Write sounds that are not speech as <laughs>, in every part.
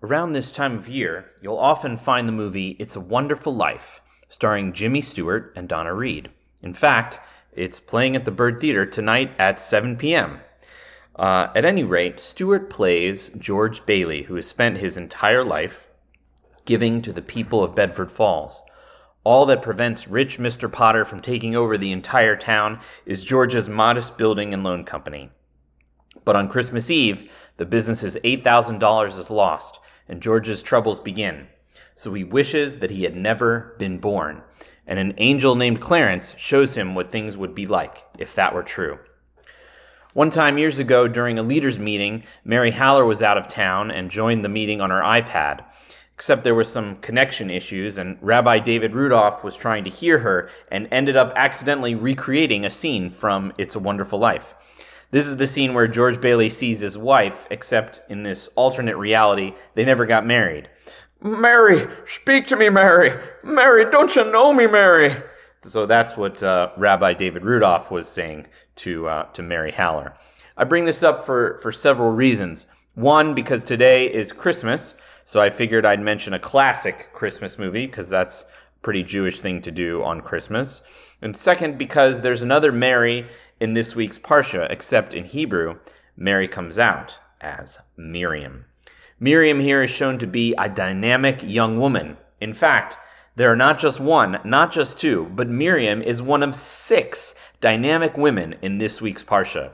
Around this time of year, you'll often find the movie It's a Wonderful Life, starring Jimmy Stewart and Donna Reed. In fact, it's playing at the Byrd Theater tonight at 7 p.m. Uh, at any rate, Stewart plays George Bailey, who has spent his entire life giving to the people of Bedford Falls. All that prevents rich Mr. Potter from taking over the entire town is George's modest building and loan company. But on Christmas Eve, the business's $8,000 is lost, and George's troubles begin. So he wishes that he had never been born, and an angel named Clarence shows him what things would be like if that were true. One time years ago during a leaders meeting, Mary Haller was out of town and joined the meeting on her iPad. Except there were some connection issues, and Rabbi David Rudolph was trying to hear her and ended up accidentally recreating a scene from It's a Wonderful Life. This is the scene where George Bailey sees his wife, except in this alternate reality, they never got married. Mary, speak to me, Mary. Mary, don't you know me, Mary? So that's what uh, Rabbi David Rudolph was saying to uh, to Mary Haller. I bring this up for for several reasons. One, because today is Christmas, so I figured I'd mention a classic Christmas movie because that's a pretty Jewish thing to do on Christmas. And second, because there's another Mary in this week's Parsha, except in Hebrew, Mary comes out as Miriam. Miriam here is shown to be a dynamic young woman. In fact, there are not just one, not just two, but Miriam is one of six dynamic women in this week's Parsha.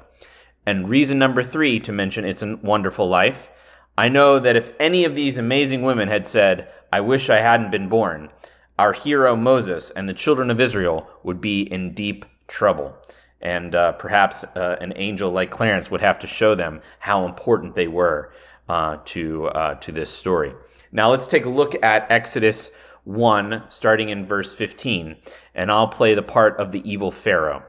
And reason number three to mention It's a Wonderful Life I know that if any of these amazing women had said, I wish I hadn't been born, our hero Moses and the children of Israel would be in deep trouble. And uh, perhaps uh, an angel like Clarence would have to show them how important they were uh, to, uh, to this story. Now let's take a look at Exodus 1, starting in verse 15, and I'll play the part of the evil Pharaoh.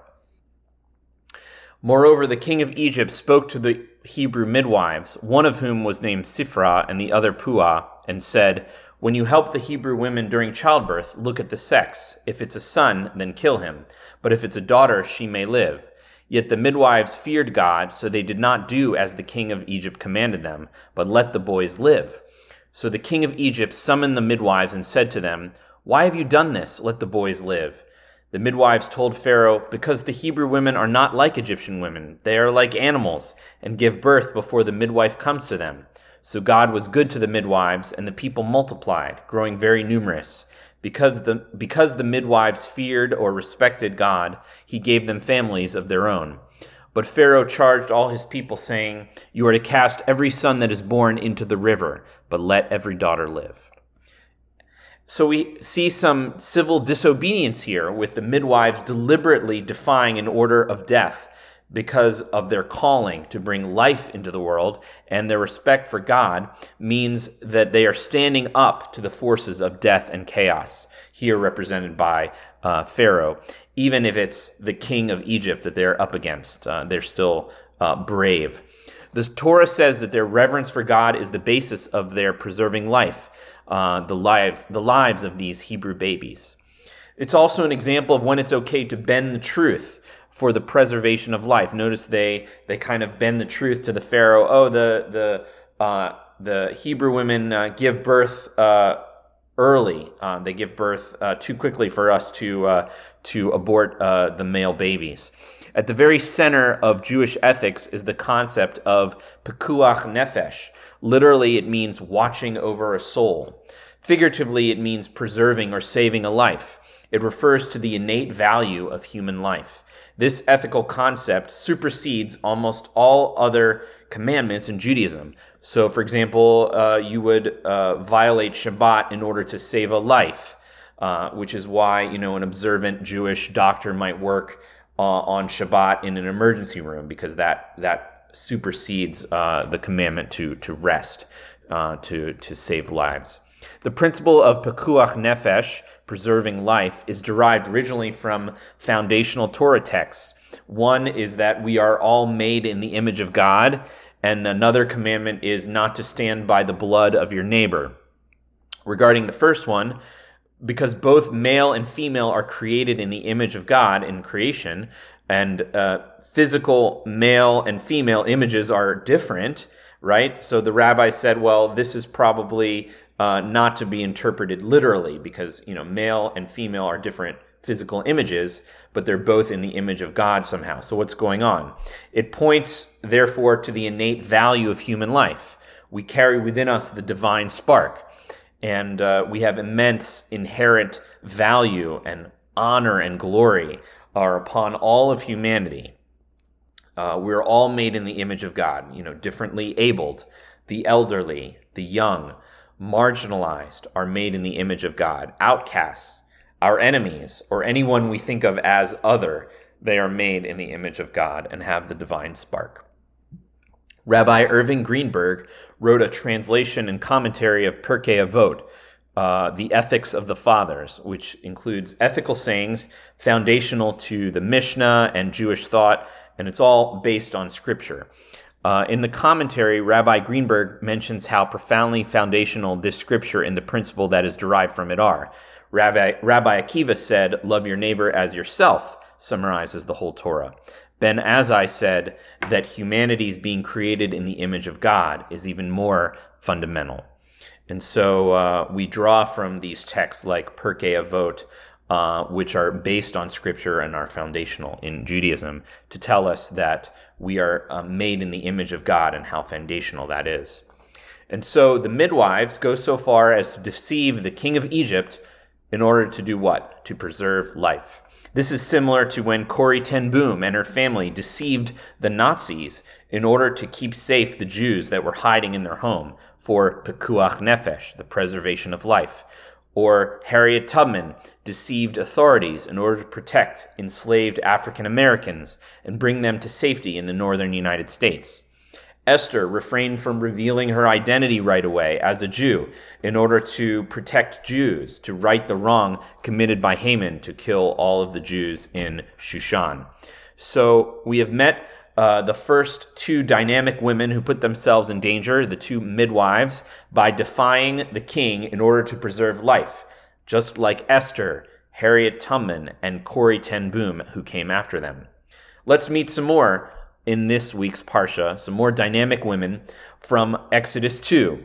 Moreover, the king of Egypt spoke to the Hebrew midwives, one of whom was named Sifra and the other Puah, and said, When you help the Hebrew women during childbirth, look at the sex. If it's a son, then kill him. But if it's a daughter, she may live. Yet the midwives feared God, so they did not do as the king of Egypt commanded them, but let the boys live. So the king of Egypt summoned the midwives and said to them, Why have you done this? Let the boys live. The midwives told Pharaoh, Because the Hebrew women are not like Egyptian women. They are like animals, and give birth before the midwife comes to them. So God was good to the midwives, and the people multiplied, growing very numerous. Because the, because the midwives feared or respected God, he gave them families of their own. But Pharaoh charged all his people, saying, You are to cast every son that is born into the river, but let every daughter live. So we see some civil disobedience here with the midwives deliberately defying an order of death because of their calling to bring life into the world and their respect for God means that they are standing up to the forces of death and chaos, here represented by uh, Pharaoh. Even if it's the king of Egypt that they're up against, uh, they're still uh, brave. The Torah says that their reverence for God is the basis of their preserving life uh, the lives the lives of these Hebrew babies. It's also an example of when it's okay to bend the truth for the preservation of life. Notice they they kind of bend the truth to the Pharaoh. Oh, the the uh, the Hebrew women uh, give birth uh, early. Um, they give birth uh, too quickly for us to uh, to abort uh, the male babies. At the very center of Jewish ethics is the concept of pekuach nefesh, Literally, it means watching over a soul. Figuratively, it means preserving or saving a life. It refers to the innate value of human life. This ethical concept supersedes almost all other commandments in Judaism. So, for example, uh, you would uh, violate Shabbat in order to save a life, uh, which is why you know an observant Jewish doctor might work uh, on Shabbat in an emergency room because that that supersedes uh, the commandment to to rest, uh, to to save lives. The principle of pekuach nefesh, preserving life, is derived originally from foundational Torah texts. One is that we are all made in the image of God, and another commandment is not to stand by the blood of your neighbor. Regarding the first one, because both male and female are created in the image of God in creation, and uh, physical male and female images are different, right? So the rabbi said, well, this is probably uh, not to be interpreted literally because, you know, male and female are different physical images, but they're both in the image of God somehow. So what's going on? It points, therefore, to the innate value of human life. We carry within us the divine spark, and uh, we have immense inherent value and honor and glory are upon all of humanity. Uh, we're all made in the image of God, you know, differently abled. The elderly, the young, marginalized are made in the image of God. Outcasts, our enemies, or anyone we think of as other, they are made in the image of God and have the divine spark. Rabbi Irving Greenberg wrote a translation and commentary of Pirkei Avot, uh, the ethics of the fathers, which includes ethical sayings foundational to the Mishnah and Jewish thought, and it's all based on scripture. Uh, in the commentary, Rabbi Greenberg mentions how profoundly foundational this scripture and the principle that is derived from it are. Rabbi, Rabbi Akiva said, Love your neighbor as yourself, summarizes the whole Torah. Ben Azzai said that humanity is being created in the image of God is even more fundamental. And so uh, we draw from these texts like Pirkei Avot, uh, which are based on scripture and are foundational in Judaism, to tell us that we are uh, made in the image of God and how foundational that is. And so the midwives go so far as to deceive the king of Egypt in order to do what? To preserve life. This is similar to when Corrie ten Boom and her family deceived the Nazis in order to keep safe the Jews that were hiding in their home for pekuach nefesh, the preservation of life. Or Harriet Tubman deceived authorities in order to protect enslaved African Americans and bring them to safety in the northern United States. Esther refrained from revealing her identity right away as a Jew in order to protect Jews, to right the wrong committed by Haman to kill all of the Jews in Shushan. So we have met uh, the first two dynamic women who put themselves in danger, the two midwives, by defying the king in order to preserve life, just like Esther, Harriet Tubman, and Corrie ten Boom, who came after them. Let's meet some more in this week's Parsha, some more dynamic women from Exodus 2.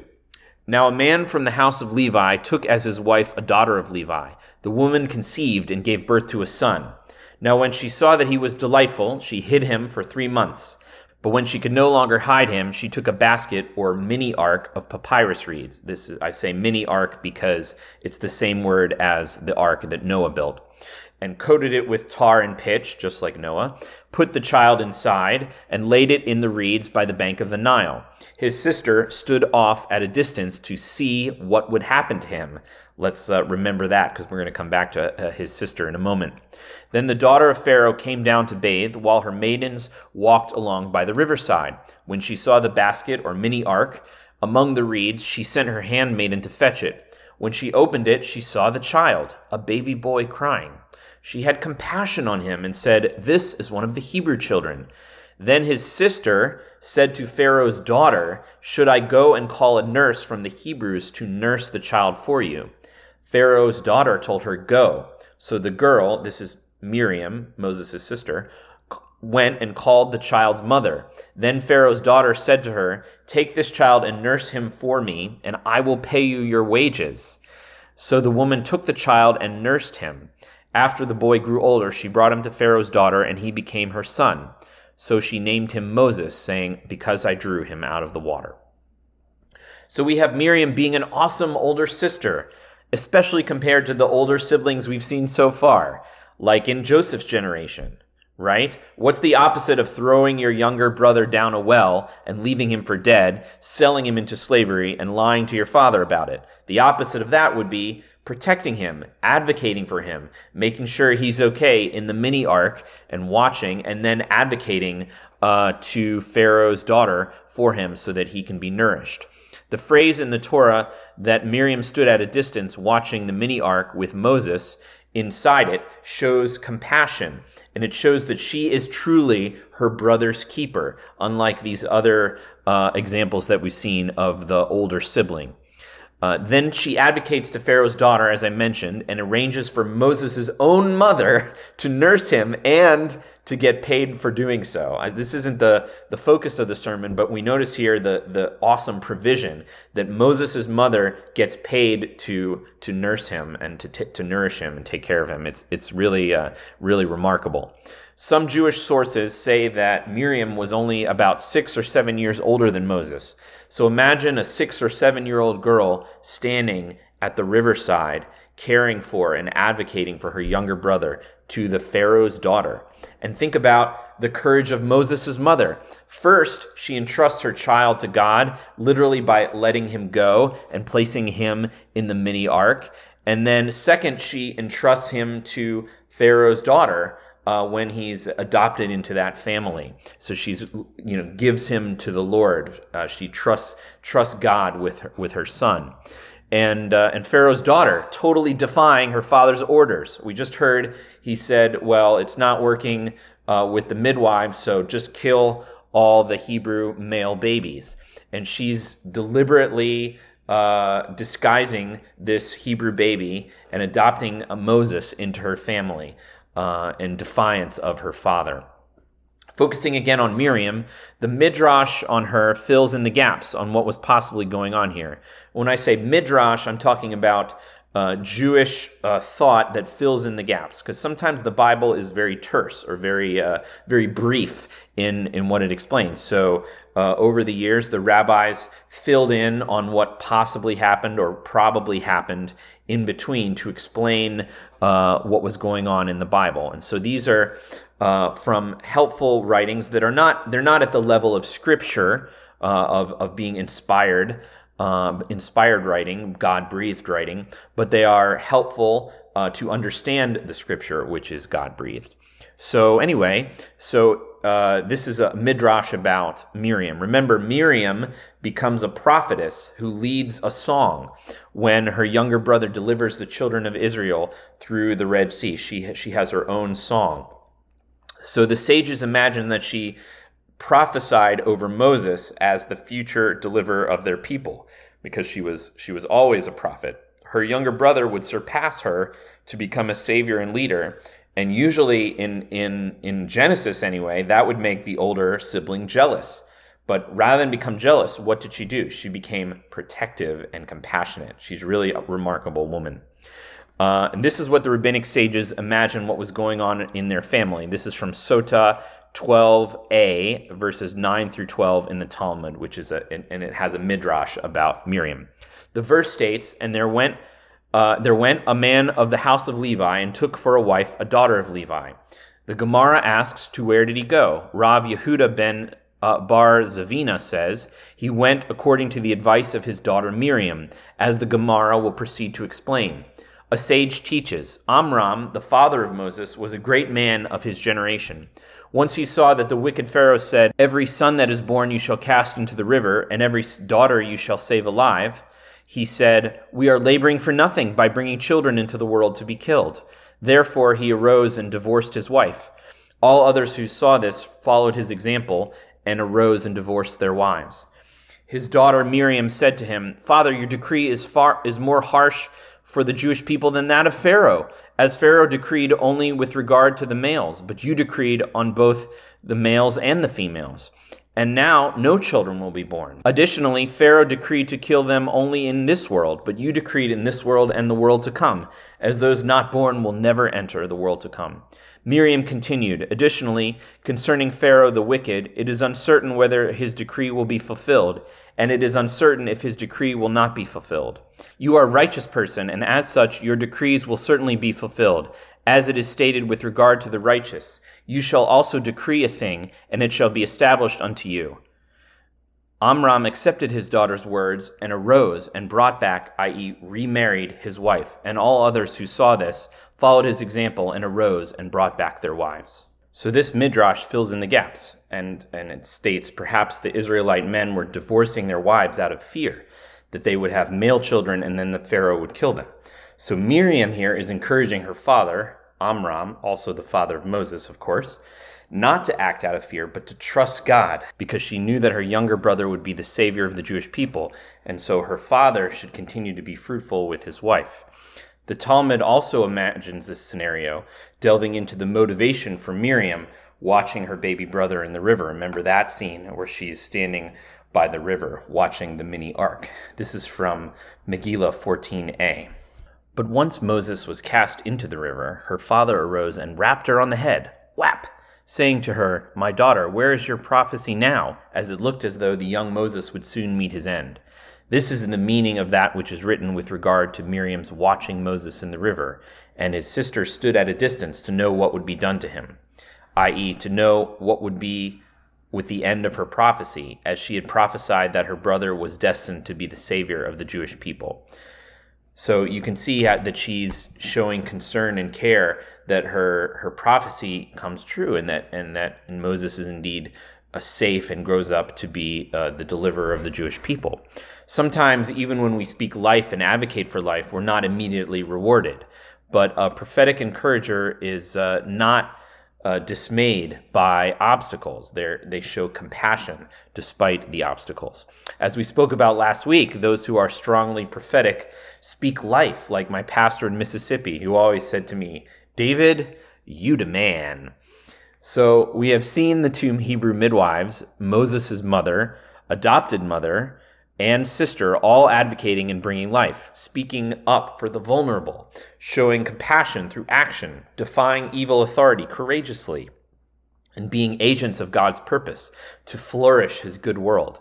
Now, a man from the house of Levi took as his wife a daughter of Levi. The woman conceived and gave birth to a son. Now, when she saw that he was delightful, she hid him for three months. But when she could no longer hide him, she took a basket or mini ark of papyrus reeds. This is, I say mini ark because it's the same word as the ark that Noah built and coated it with tar and pitch, just like Noah, put the child inside, and laid it in the reeds by the bank of the Nile. His sister stood off at a distance to see what would happen to him. Let's uh, remember that because we're going to come back to uh, his sister in a moment. Then the daughter of Pharaoh came down to bathe, while her maidens walked along by the riverside. When she saw the basket or mini ark among the reeds, she sent her handmaiden to fetch it. When she opened it, she saw the child, a baby boy, crying she had compassion on him and said, This is one of the Hebrew children. Then his sister said to Pharaoh's daughter, Should I go and call a nurse from the Hebrews to nurse the child for you? Pharaoh's daughter told her, Go. So the girl, this is Miriam, Moses' sister, went and called the child's mother. Then Pharaoh's daughter said to her, Take this child and nurse him for me, and I will pay you your wages. So the woman took the child and nursed him. After the boy grew older, she brought him to Pharaoh's daughter, and he became her son. So she named him Moses, saying, Because I drew him out of the water. So we have Miriam being an awesome older sister, especially compared to the older siblings we've seen so far, like in Joseph's generation, right? What's the opposite of throwing your younger brother down a well and leaving him for dead, selling him into slavery, and lying to your father about it? The opposite of that would be protecting him, advocating for him, making sure he's okay in the mini ark and watching, and then advocating uh, to Pharaoh's daughter for him so that he can be nourished. The phrase in the Torah that Miriam stood at a distance watching the mini ark with Moses inside it shows compassion and it shows that she is truly her brother's keeper, unlike these other uh, examples that we've seen of the older sibling. Uh, then she advocates to Pharaoh's daughter, as I mentioned, and arranges for Moses' own mother <laughs> to nurse him and to get paid for doing so. I, this isn't the, the focus of the sermon, but we notice here the, the awesome provision that Moses' mother gets paid to, to nurse him and to, t- to nourish him and take care of him. It's, it's really, uh, really remarkable. Some Jewish sources say that Miriam was only about six or seven years older than Moses. So imagine a six or seven year old girl standing at the riverside caring for and advocating for her younger brother to the Pharaoh's daughter. And think about the courage of Moses' mother. First, she entrusts her child to God, literally by letting him go and placing him in the mini ark. And then, second, she entrusts him to Pharaoh's daughter. Uh, when he's adopted into that family, so she's you know gives him to the Lord. Uh, she trusts trusts God with her, with her son and, uh, and Pharaoh's daughter, totally defying her father's orders. We just heard he said, Well, it's not working uh, with the midwives, so just kill all the Hebrew male babies. And she's deliberately uh, disguising this Hebrew baby and adopting a Moses into her family uh, in defiance of her father. Focusing again on Miriam, the midrash on her fills in the gaps on what was possibly going on here. When I say midrash, I'm talking about uh, Jewish uh, thought that fills in the gaps, because sometimes the Bible is very terse or very uh, very brief in in what it explains. So uh, over the years, the rabbis filled in on what possibly happened or probably happened in between to explain uh, what was going on in the Bible. And so these are uh, from helpful writings that are not they're not at the level of scripture uh, of of being inspired um, inspired writing God breathed writing but they are helpful uh, to understand the scripture which is God breathed so anyway so uh, this is a midrash about Miriam. Remember, Miriam becomes a prophetess who leads a song when her younger brother delivers the children of Israel through the Red Sea. She, she has her own song. So the sages imagine that she prophesied over Moses as the future deliverer of their people because she was she was always a prophet. Her younger brother would surpass her to become a savior and leader, and usually in in in Genesis anyway, that would make the older sibling jealous. But rather than become jealous, what did she do? She became protective and compassionate. She's really a remarkable woman. Uh, and this is what the rabbinic sages imagine what was going on in their family. This is from Sota 12a, verses 9 through 12 in the Talmud, which is a, and it has a midrash about Miriam. The verse states, And there went, uh, there went a man of the house of Levi and took for a wife a daughter of Levi. The Gemara asks, To where did he go? Rav Yehuda ben uh, Bar Zavina says, He went according to the advice of his daughter Miriam, as the Gemara will proceed to explain. A sage teaches Amram, the father of Moses, was a great man of his generation. Once he saw that the wicked Pharaoh said, Every son that is born you shall cast into the river, and every daughter you shall save alive, he said, We are laboring for nothing by bringing children into the world to be killed. Therefore he arose and divorced his wife. All others who saw this followed his example and arose and divorced their wives. His daughter Miriam said to him, Father, your decree is far is more harsh for the Jewish people than that of Pharaoh, as Pharaoh decreed only with regard to the males, but you decreed on both the males and the females. And now no children will be born. Additionally, Pharaoh decreed to kill them only in this world, but you decreed in this world and the world to come, as those not born will never enter the world to come. Miriam continued, Additionally, concerning Pharaoh the wicked, it is uncertain whether his decree will be fulfilled, and it is uncertain if his decree will not be fulfilled. You are a righteous person, and as such, your decrees will certainly be fulfilled, as it is stated with regard to the righteous. You shall also decree a thing, and it shall be established unto you. Amram accepted his daughter's words and arose and brought back, i.e., remarried his wife, and all others who saw this followed his example and arose and brought back their wives. So this midrash fills in the gaps, and, and it states perhaps the Israelite men were divorcing their wives out of fear that they would have male children and then the Pharaoh would kill them. So Miriam here is encouraging her father, Amram, also the father of Moses, of course, not to act out of fear, but to trust God, because she knew that her younger brother would be the savior of the Jewish people, and so her father should continue to be fruitful with his wife. The Talmud also imagines this scenario, delving into the motivation for Miriam watching her baby brother in the river. Remember that scene where she's standing by the river watching the mini ark. This is from Megillah 14a. But once Moses was cast into the river, her father arose and rapped her on the head. Whap! saying to her, My daughter, where is your prophecy now? As it looked as though the young Moses would soon meet his end. This is in the meaning of that which is written with regard to Miriam's watching Moses in the river, and his sister stood at a distance to know what would be done to him, i.e., to know what would be with the end of her prophecy, as she had prophesied that her brother was destined to be the savior of the Jewish people. So you can see that she's showing concern and care that her her prophecy comes true, and that and that and Moses is indeed a safe and grows up to be uh, the deliverer of the Jewish people. Sometimes, even when we speak life and advocate for life, we're not immediately rewarded. But a prophetic encourager is uh, not uh, dismayed by obstacles. they they show compassion despite the obstacles. As we spoke about last week, those who are strongly prophetic speak life, like my pastor in Mississippi, who always said to me, David, you the man. So we have seen the two Hebrew midwives, Moses' mother, adopted mother, and sister all advocating and bringing life, speaking up for the vulnerable, showing compassion through action, defying evil authority courageously, and being agents of God's purpose to flourish his good world.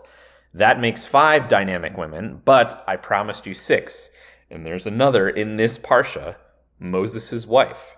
That makes five dynamic women, but I promised you six. And there's another in this Parsha, Moses' wife.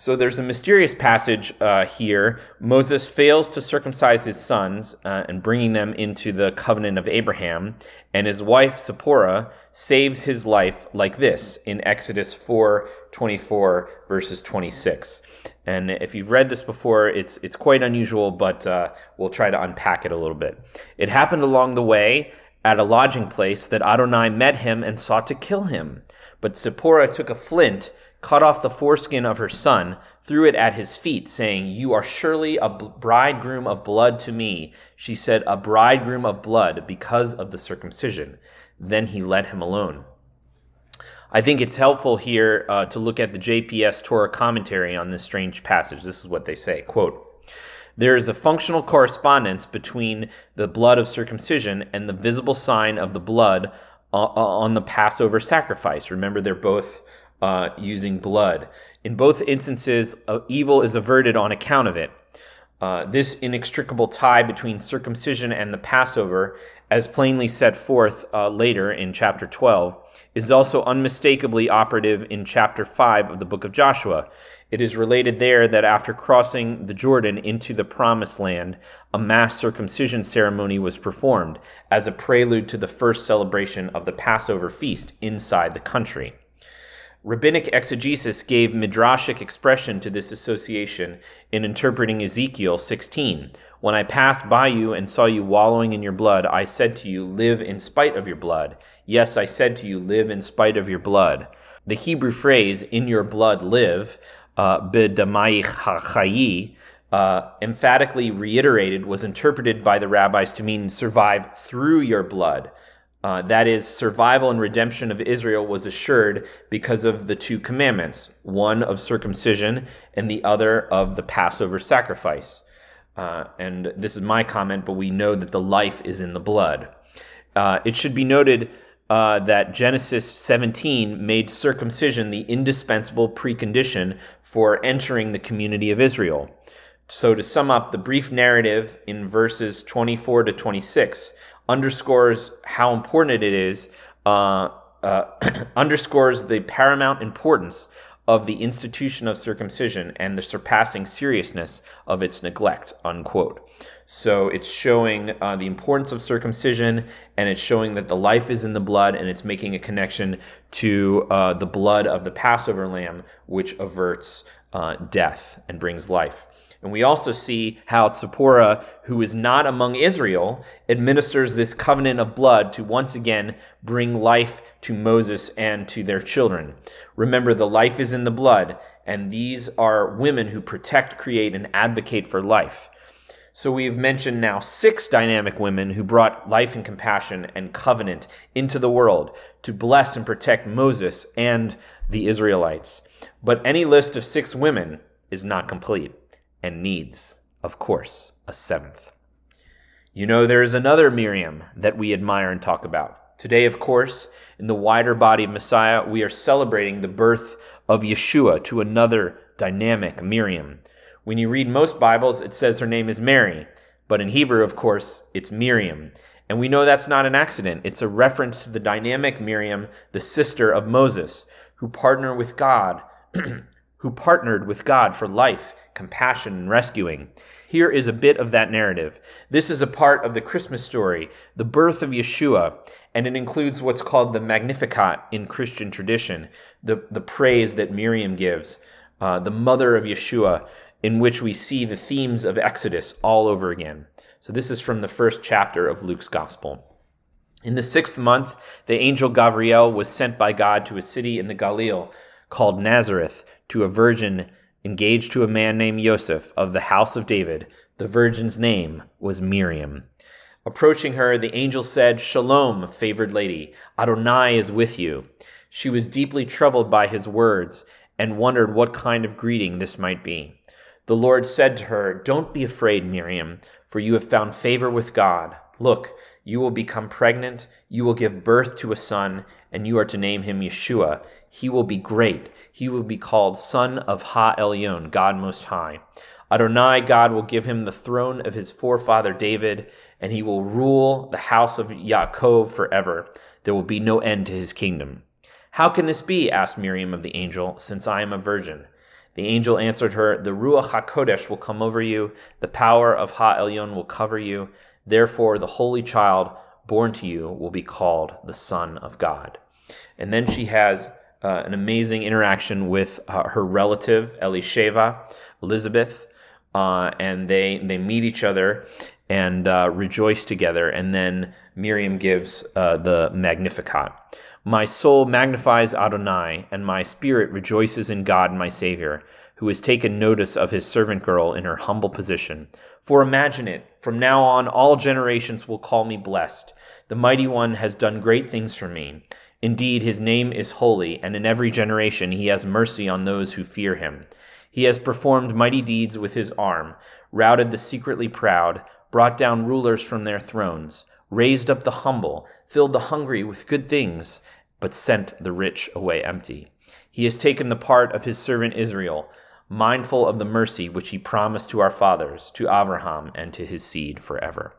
So there's a mysterious passage uh, here. Moses fails to circumcise his sons uh, and bringing them into the covenant of Abraham, and his wife Zipporah saves his life like this in Exodus 4 24 verses 26. And if you've read this before, it's it's quite unusual, but uh, we'll try to unpack it a little bit. It happened along the way at a lodging place that Adonai met him and sought to kill him. But Zipporah took a flint cut off the foreskin of her son, threw it at his feet, saying, You are surely a bridegroom of blood to me. She said, A bridegroom of blood because of the circumcision. Then he let him alone. I think it's helpful here uh, to look at the JPS Torah commentary on this strange passage. This is what they say quote, There is a functional correspondence between the blood of circumcision and the visible sign of the blood uh, uh on the Passover sacrifice. Remember, they're both uh, using blood. In both instances, uh, evil is averted on account of it. Uh, this inextricable tie between circumcision and the Passover, as plainly set forth uh, later in chapter 12, is also unmistakably operative in chapter 5 of the book of Joshua. It is related there that after crossing the Jordan into the promised land, a mass circumcision ceremony was performed as a prelude to the first celebration of the Passover feast inside the country. Rabbinic exegesis gave midrashic expression to this association in interpreting Ezekiel 16. When I passed by you and saw you wallowing in your blood, I said to you, Live in spite of your blood. Yes, I said to you, Live in spite of your blood. The Hebrew phrase, in your blood live, uh, b'damayich hachayi, uh, emphatically reiterated, was interpreted by the rabbis to mean survive through your blood. Uh, that is, survival and redemption of Israel was assured because of the two commandments one of circumcision and the other of the Passover sacrifice. Uh, and this is my comment, but we know that the life is in the blood. Uh, it should be noted uh, that Genesis 17 made circumcision the indispensable precondition for entering the community of Israel. So, to sum up the brief narrative in verses 24 to 26, underscores how important it is, uh, uh, <clears throat> underscores the paramount importance of the institution of circumcision and the surpassing seriousness of its neglect, unquote. So it's showing uh, the importance of circumcision and it's showing that the life is in the blood and it's making a connection to uh, the blood of the Passover lamb, which averts uh, death and brings life. And we also see how Zipporah, who is not among Israel, administers this covenant of blood to once again bring life to Moses and to their children. Remember, the life is in the blood, and these are women who protect, create, and advocate for life. So we've mentioned now six dynamic women who brought life and compassion and covenant into the world to bless and protect Moses and the Israelites. But any list of six women is not complete. And needs, of course, a seventh. You know, there is another Miriam that we admire and talk about. Today, of course, in the wider body of Messiah, we are celebrating the birth of Yeshua to another dynamic Miriam. When you read most Bibles, it says her name is Mary, but in Hebrew, of course, it's Miriam. And we know that's not an accident. It's a reference to the dynamic Miriam, the sister of Moses, who partnered with God, <clears throat> who partnered with God for life, compassion, and rescuing. Here is a bit of that narrative. This is a part of the Christmas story, the birth of Yeshua, and it includes what's called the Magnificat in Christian tradition, the, the praise that Miriam gives, uh, the mother of Yeshua, in which we see the themes of Exodus all over again. So this is from the first chapter of Luke's Gospel. In the sixth month, the angel Gabriel was sent by God to a city in the Galilee called Nazareth to a virgin engaged to a man named Joseph of the house of David. The virgin's name was Miriam. Approaching her, the angel said, Shalom, favored lady. Adonai is with you. She was deeply troubled by his words and wondered what kind of greeting this might be. The Lord said to her, Don't be afraid, Miriam, for you have found favor with God. Look, you will become pregnant, you will give birth to a son, and you are to name him Yeshua. He will be great. He will be called Son of Ha Elyon, God Most High. Adonai, God, will give him the throne of his forefather David, and he will rule the house of Yaakov forever. There will be no end to his kingdom. How can this be? asked Miriam of the angel, since I am a virgin. The angel answered her, The Ruach HaKodesh will come over you, the power of Ha Elyon will cover you. Therefore, the holy child born to you will be called the Son of God. And then she has uh, an amazing interaction with uh, her relative, Elisheva, Elizabeth, uh, and they, they meet each other and uh, rejoice together. And then Miriam gives uh, the Magnificat. My soul magnifies Adonai, and my spirit rejoices in God my Savior, who has taken notice of his servant girl in her humble position. For imagine it, from now on all generations will call me blessed. The Mighty One has done great things for me. Indeed, his name is holy, and in every generation he has mercy on those who fear him. He has performed mighty deeds with his arm, routed the secretly proud, brought down rulers from their thrones raised up the humble, filled the hungry with good things, but sent the rich away empty. He has taken the part of his servant Israel, mindful of the mercy which he promised to our fathers, to Abraham, and to his seed forever.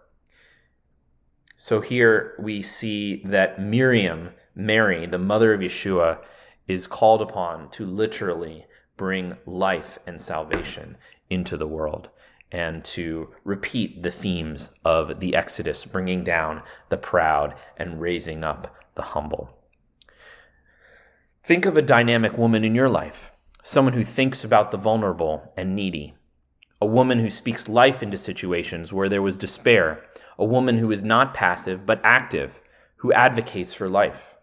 So here we see that Miriam, Mary, the mother of Yeshua, is called upon to literally bring life and salvation into the world and to repeat the themes of the Exodus, bringing down the proud and raising up the humble. Think of a dynamic woman in your life, someone who thinks about the vulnerable and needy, a woman who speaks life into situations where there was despair, a woman who is not passive but active, who advocates for life.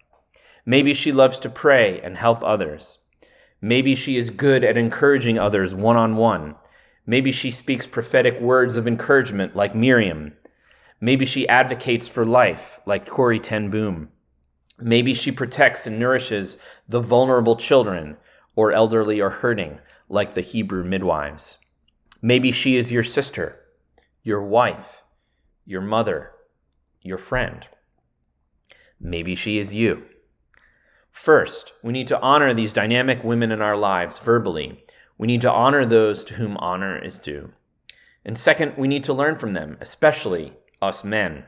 Maybe she loves to pray and help others. Maybe she is good at encouraging others one on one Maybe she speaks prophetic words of encouragement like Miriam. Maybe she advocates for life like Corrie ten Boom. Maybe she protects and nourishes the vulnerable children or elderly or hurting like the Hebrew midwives. Maybe she is your sister, your wife, your mother, your friend. Maybe she is you. First, we need to honor these dynamic women in our lives verbally we need to honor those to whom honor is due. And second, we need to learn from them, especially us men.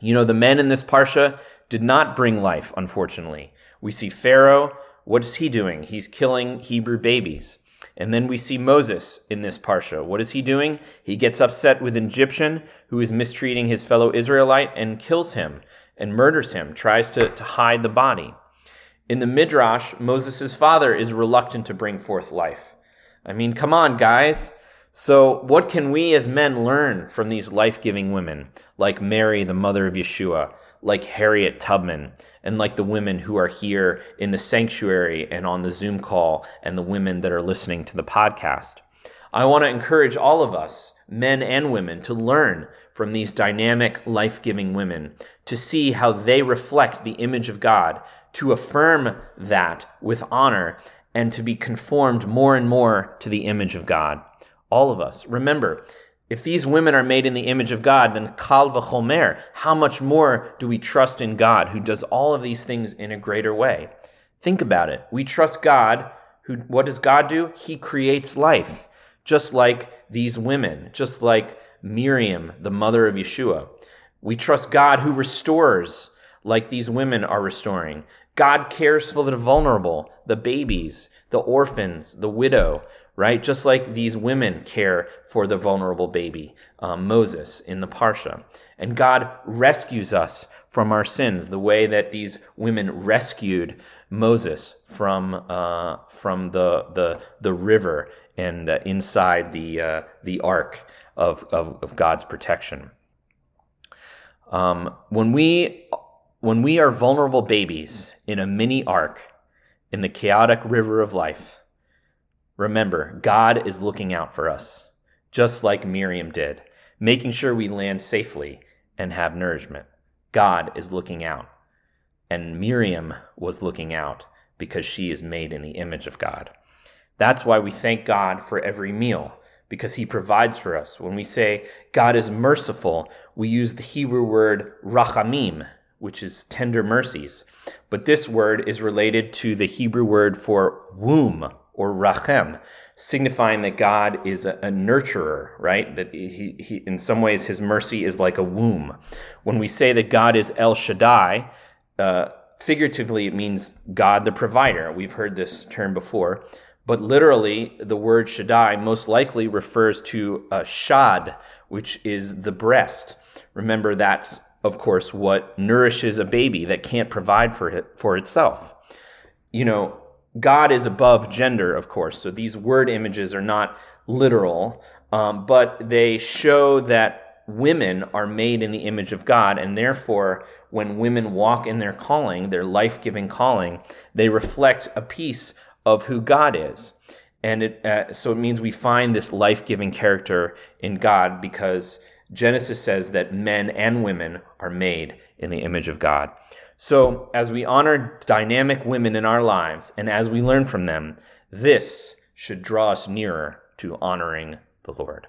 You know, the men in this Parsha did not bring life, unfortunately. We see Pharaoh. What is he doing? He's killing Hebrew babies. And then we see Moses in this Parsha. What is he doing? He gets upset with an Egyptian who is mistreating his fellow Israelite and kills him and murders him, tries to, to hide the body. In the Midrash, Moses' father is reluctant to bring forth life. I mean, come on, guys. So, what can we as men learn from these life giving women, like Mary, the mother of Yeshua, like Harriet Tubman, and like the women who are here in the sanctuary and on the Zoom call, and the women that are listening to the podcast? I want to encourage all of us, men and women, to learn from these dynamic, life giving women, to see how they reflect the image of God, to affirm that with honor, and to be conformed more and more to the image of God. all of us. Remember, if these women are made in the image of God, then kal v'chomer, how much more do we trust in God who does all of these things in a greater way? Think about it. We trust God who, what does God do? He creates life, just like these women, just like Miriam, the mother of Yeshua. We trust God who restores, like these women are restoring. God cares for the vulnerable, the babies, the orphans, the widow, right? Just like these women care for the vulnerable baby, um, Moses in the Parsha. And God rescues us from our sins the way that these women rescued Moses from, uh, from the, the, the river and uh, inside the, uh, the ark of, of, of God's protection. Um, when we when we are vulnerable babies in a mini ark in the chaotic river of life, remember, God is looking out for us, just like Miriam did, making sure we land safely and have nourishment. God is looking out. And Miriam was looking out because she is made in the image of God. That's why we thank God for every meal, because he provides for us. When we say God is merciful, we use the Hebrew word rachamim, which is tender mercies. But this word is related to the Hebrew word for womb or rachem, signifying that God is a, a nurturer, right? That he, he, in some ways, his mercy is like a womb. When we say that God is El Shaddai, uh, figuratively, it means God the provider. We've heard this term before. But literally, the word Shaddai most likely refers to a shad, which is the breast. Remember, that's of course, what nourishes a baby that can't provide for it for itself. You know, God is above gender, of course, so these word images are not literal, um, but they show that women are made in the image of God, and therefore, when women walk in their calling, their life giving calling, they reflect a piece of who God is. And it, uh, so it means we find this life giving character in God because Genesis says that men and women are made in the image of God. So, as we honor dynamic women in our lives and as we learn from them, this should draw us nearer to honoring the Lord.